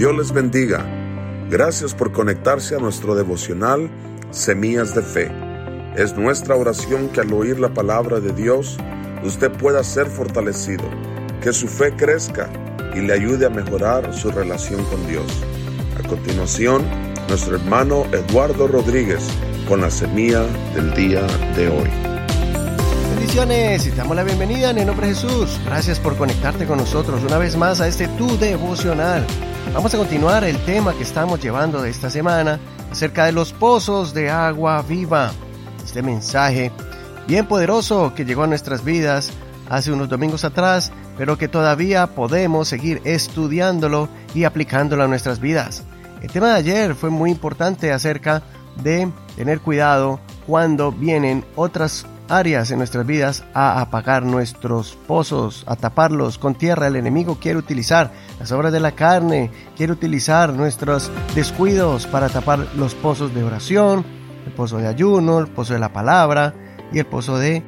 Dios les bendiga. Gracias por conectarse a nuestro devocional Semillas de Fe. Es nuestra oración que al oír la palabra de Dios, usted pueda ser fortalecido, que su fe crezca y le ayude a mejorar su relación con Dios. A continuación, nuestro hermano Eduardo Rodríguez con la semilla del día de hoy. Bendiciones y damos la bienvenida en el nombre de Jesús. Gracias por conectarte con nosotros una vez más a este Tu Devocional. Vamos a continuar el tema que estamos llevando de esta semana acerca de los pozos de agua viva. Este mensaje bien poderoso que llegó a nuestras vidas hace unos domingos atrás, pero que todavía podemos seguir estudiándolo y aplicándolo a nuestras vidas. El tema de ayer fue muy importante acerca de tener cuidado cuando vienen otras áreas en nuestras vidas a apagar nuestros pozos, a taparlos con tierra. El enemigo quiere utilizar las obras de la carne, quiere utilizar nuestros descuidos para tapar los pozos de oración, el pozo de ayuno, el pozo de la palabra y el pozo de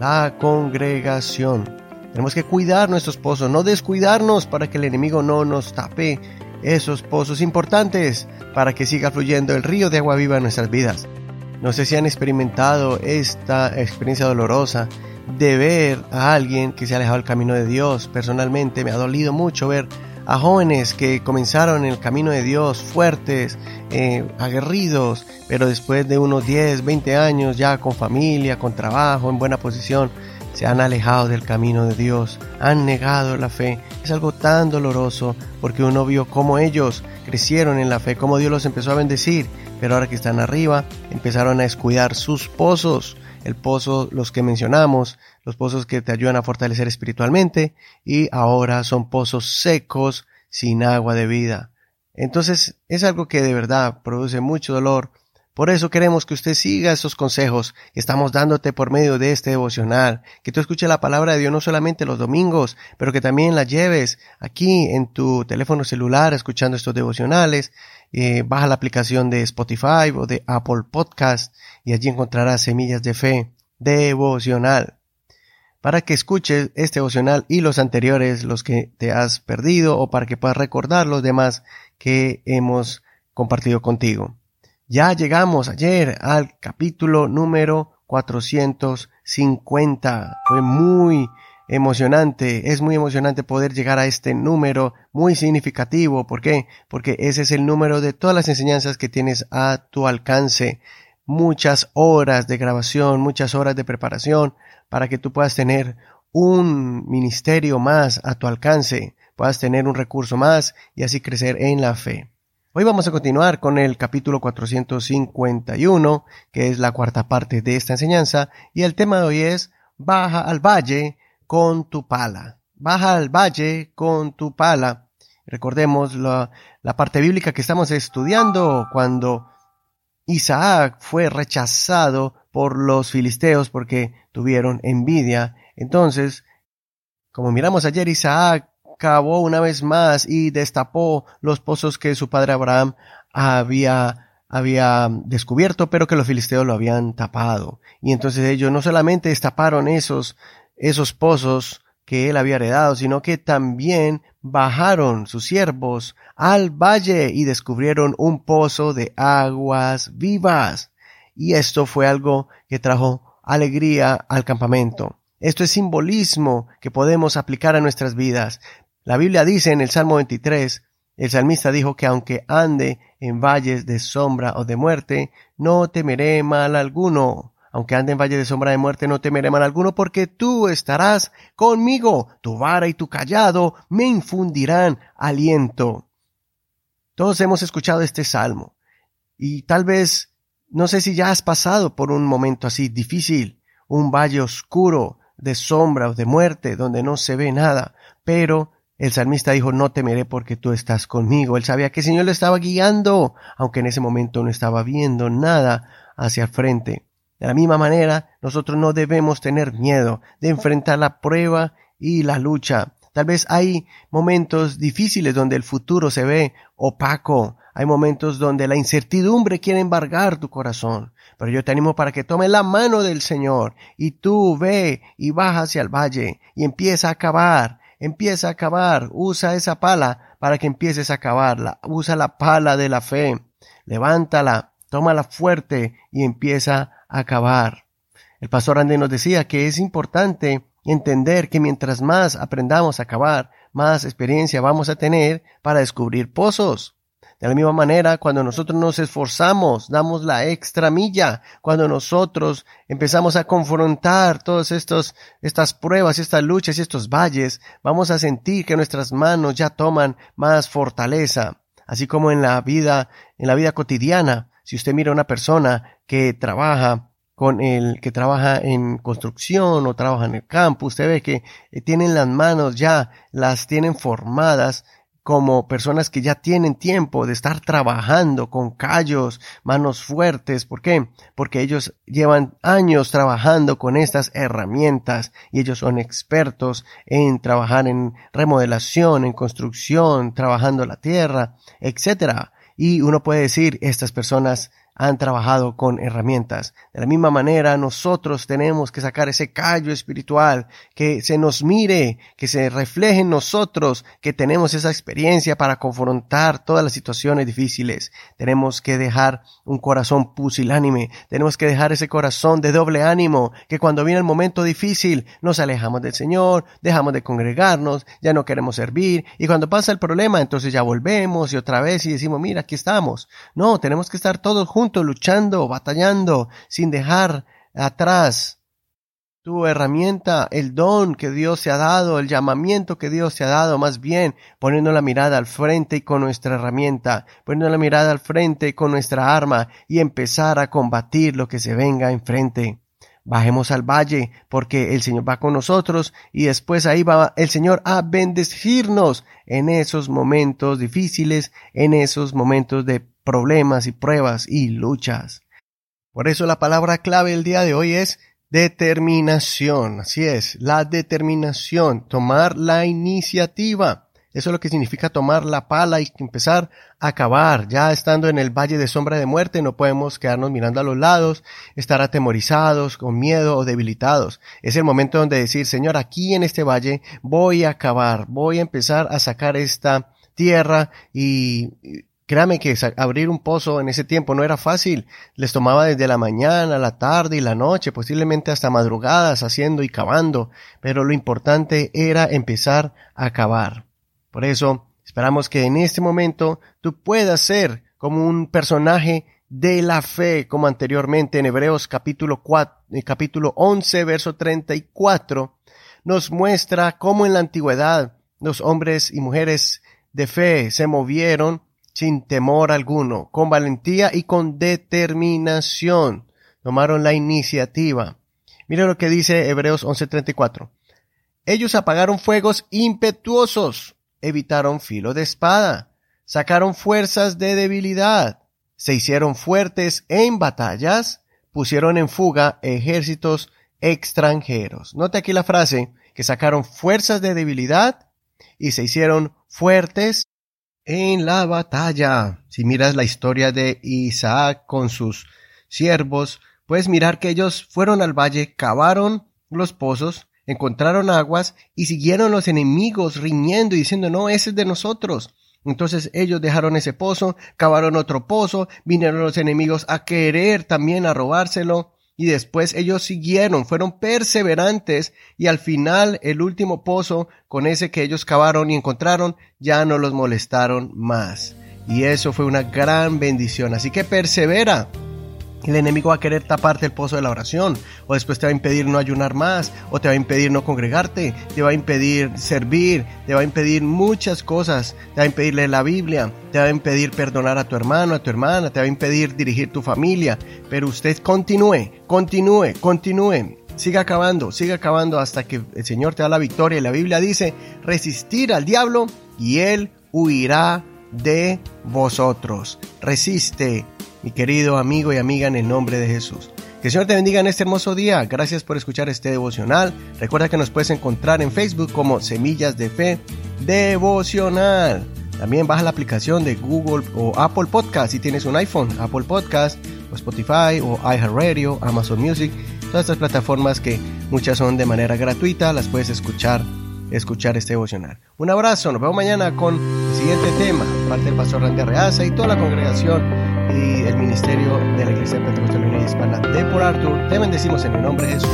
la congregación. Tenemos que cuidar nuestros pozos, no descuidarnos para que el enemigo no nos tape esos pozos importantes para que siga fluyendo el río de agua viva en nuestras vidas. No sé si han experimentado esta experiencia dolorosa de ver a alguien que se ha alejado del camino de Dios. Personalmente me ha dolido mucho ver a jóvenes que comenzaron en el camino de Dios fuertes, eh, aguerridos, pero después de unos 10, 20 años ya con familia, con trabajo, en buena posición, se han alejado del camino de Dios, han negado la fe. Es algo tan doloroso porque uno vio cómo ellos crecieron en la fe, cómo Dios los empezó a bendecir pero ahora que están arriba empezaron a descuidar sus pozos, el pozo, los que mencionamos, los pozos que te ayudan a fortalecer espiritualmente y ahora son pozos secos sin agua de vida. Entonces es algo que de verdad produce mucho dolor. Por eso queremos que usted siga esos consejos que estamos dándote por medio de este devocional, que tú escuches la palabra de Dios no solamente los domingos, pero que también la lleves aquí en tu teléfono celular escuchando estos devocionales, eh, baja la aplicación de Spotify o de Apple Podcast y allí encontrarás semillas de fe devocional. Para que escuches este devocional y los anteriores, los que te has perdido, o para que puedas recordar los demás que hemos compartido contigo. Ya llegamos ayer al capítulo número 450. Fue muy emocionante, es muy emocionante poder llegar a este número muy significativo. ¿Por qué? Porque ese es el número de todas las enseñanzas que tienes a tu alcance. Muchas horas de grabación, muchas horas de preparación para que tú puedas tener un ministerio más a tu alcance, puedas tener un recurso más y así crecer en la fe. Hoy vamos a continuar con el capítulo 451, que es la cuarta parte de esta enseñanza, y el tema de hoy es Baja al valle con tu pala. Baja al valle con tu pala. Recordemos la, la parte bíblica que estamos estudiando cuando Isaac fue rechazado por los filisteos porque tuvieron envidia. Entonces, como miramos ayer, Isaac cavó una vez más y destapó los pozos que su padre Abraham había había descubierto, pero que los filisteos lo habían tapado. Y entonces ellos no solamente destaparon esos esos pozos que él había heredado, sino que también bajaron sus siervos al valle y descubrieron un pozo de aguas vivas. Y esto fue algo que trajo alegría al campamento. Esto es simbolismo que podemos aplicar a nuestras vidas. La Biblia dice en el Salmo 23, el salmista dijo que aunque ande en valles de sombra o de muerte, no temeré mal alguno aunque ande en valle de sombra de muerte, no temeré mal alguno, porque tú estarás conmigo. Tu vara y tu callado me infundirán aliento. Todos hemos escuchado este salmo. Y tal vez, no sé si ya has pasado por un momento así difícil, un valle oscuro de sombra o de muerte, donde no se ve nada, pero el salmista dijo, no temeré porque tú estás conmigo. Él sabía que el Señor le estaba guiando, aunque en ese momento no estaba viendo nada hacia el frente. De la misma manera, nosotros no debemos tener miedo de enfrentar la prueba y la lucha. Tal vez hay momentos difíciles donde el futuro se ve opaco. Hay momentos donde la incertidumbre quiere embargar tu corazón. Pero yo te animo para que tome la mano del Señor y tú ve y baja hacia el valle y empieza a cavar, empieza a cavar, usa esa pala para que empieces a cavarla. Usa la pala de la fe, levántala, tómala fuerte y empieza a cavar. El pastor Andy nos decía que es importante entender que mientras más aprendamos a cavar, más experiencia vamos a tener para descubrir pozos. De la misma manera, cuando nosotros nos esforzamos, damos la extra milla, cuando nosotros empezamos a confrontar todas estas pruebas, estas luchas y estos valles, vamos a sentir que nuestras manos ya toman más fortaleza. Así como en la vida, en la vida cotidiana, si usted mira a una persona que trabaja con el que trabaja en construcción o trabaja en el campo, usted ve que eh, tienen las manos ya, las tienen formadas como personas que ya tienen tiempo de estar trabajando con callos, manos fuertes. ¿Por qué? Porque ellos llevan años trabajando con estas herramientas y ellos son expertos en trabajar en remodelación, en construcción, trabajando la tierra, etc. Y uno puede decir, estas personas han trabajado con herramientas. De la misma manera, nosotros tenemos que sacar ese callo espiritual, que se nos mire, que se refleje en nosotros, que tenemos esa experiencia para confrontar todas las situaciones difíciles. Tenemos que dejar un corazón pusilánime, tenemos que dejar ese corazón de doble ánimo, que cuando viene el momento difícil nos alejamos del Señor, dejamos de congregarnos, ya no queremos servir, y cuando pasa el problema, entonces ya volvemos y otra vez y decimos, mira, aquí estamos. No, tenemos que estar todos juntos luchando, batallando, sin dejar atrás tu herramienta, el don que Dios te ha dado, el llamamiento que Dios te ha dado, más bien poniendo la mirada al frente y con nuestra herramienta, poniendo la mirada al frente y con nuestra arma y empezar a combatir lo que se venga enfrente. Bajemos al valle, porque el Señor va con nosotros y después ahí va el Señor a bendecirnos en esos momentos difíciles, en esos momentos de problemas y pruebas y luchas. Por eso la palabra clave el día de hoy es determinación. Así es, la determinación, tomar la iniciativa. Eso es lo que significa tomar la pala y empezar a cavar. Ya estando en el valle de sombra de muerte, no podemos quedarnos mirando a los lados, estar atemorizados, con miedo o debilitados. Es el momento donde decir, Señor, aquí en este valle voy a cavar, voy a empezar a sacar esta tierra y Créame que abrir un pozo en ese tiempo no era fácil. Les tomaba desde la mañana, la tarde y la noche, posiblemente hasta madrugadas haciendo y cavando. Pero lo importante era empezar a cavar. Por eso, esperamos que en este momento tú puedas ser como un personaje de la fe, como anteriormente en Hebreos capítulo 4, eh, capítulo 11, verso 34, nos muestra cómo en la antigüedad los hombres y mujeres de fe se movieron sin temor alguno, con valentía y con determinación. Tomaron la iniciativa. Mira lo que dice Hebreos 11:34. Ellos apagaron fuegos impetuosos, evitaron filo de espada, sacaron fuerzas de debilidad, se hicieron fuertes en batallas, pusieron en fuga ejércitos extranjeros. Note aquí la frase, que sacaron fuerzas de debilidad y se hicieron fuertes en la batalla. Si miras la historia de Isaac con sus siervos, puedes mirar que ellos fueron al valle, cavaron los pozos, encontraron aguas y siguieron los enemigos riñendo y diciendo, no, ese es de nosotros. Entonces ellos dejaron ese pozo, cavaron otro pozo, vinieron los enemigos a querer también a robárselo y después ellos siguieron, fueron perseverantes y al final el último pozo con ese que ellos cavaron y encontraron ya no los molestaron más. Y eso fue una gran bendición. Así que persevera. El enemigo va a querer taparte el pozo de la oración, o después te va a impedir no ayunar más, o te va a impedir no congregarte, te va a impedir servir, te va a impedir muchas cosas, te va a impedir leer la Biblia, te va a impedir perdonar a tu hermano, a tu hermana, te va a impedir dirigir tu familia, pero usted continúe, continúe, continúe, siga acabando, siga acabando hasta que el Señor te da la victoria. Y la Biblia dice, resistir al diablo y él huirá de vosotros. Resiste mi querido amigo y amiga, en el nombre de Jesús. Que el Señor te bendiga en este hermoso día. Gracias por escuchar este devocional. Recuerda que nos puedes encontrar en Facebook como Semillas de Fe Devocional. También baja la aplicación de Google o Apple Podcast si tienes un iPhone, Apple Podcast o Spotify o iHeartRadio, Amazon Music, todas estas plataformas que muchas son de manera gratuita, las puedes escuchar, escuchar este devocional. Un abrazo, nos vemos mañana con Siguiente tema, parte del pastor Randy Reaza y toda la congregación y el ministerio de la Iglesia Pentecostal Unida Hispana de Por Arthur. Te bendecimos en el nombre de Jesús.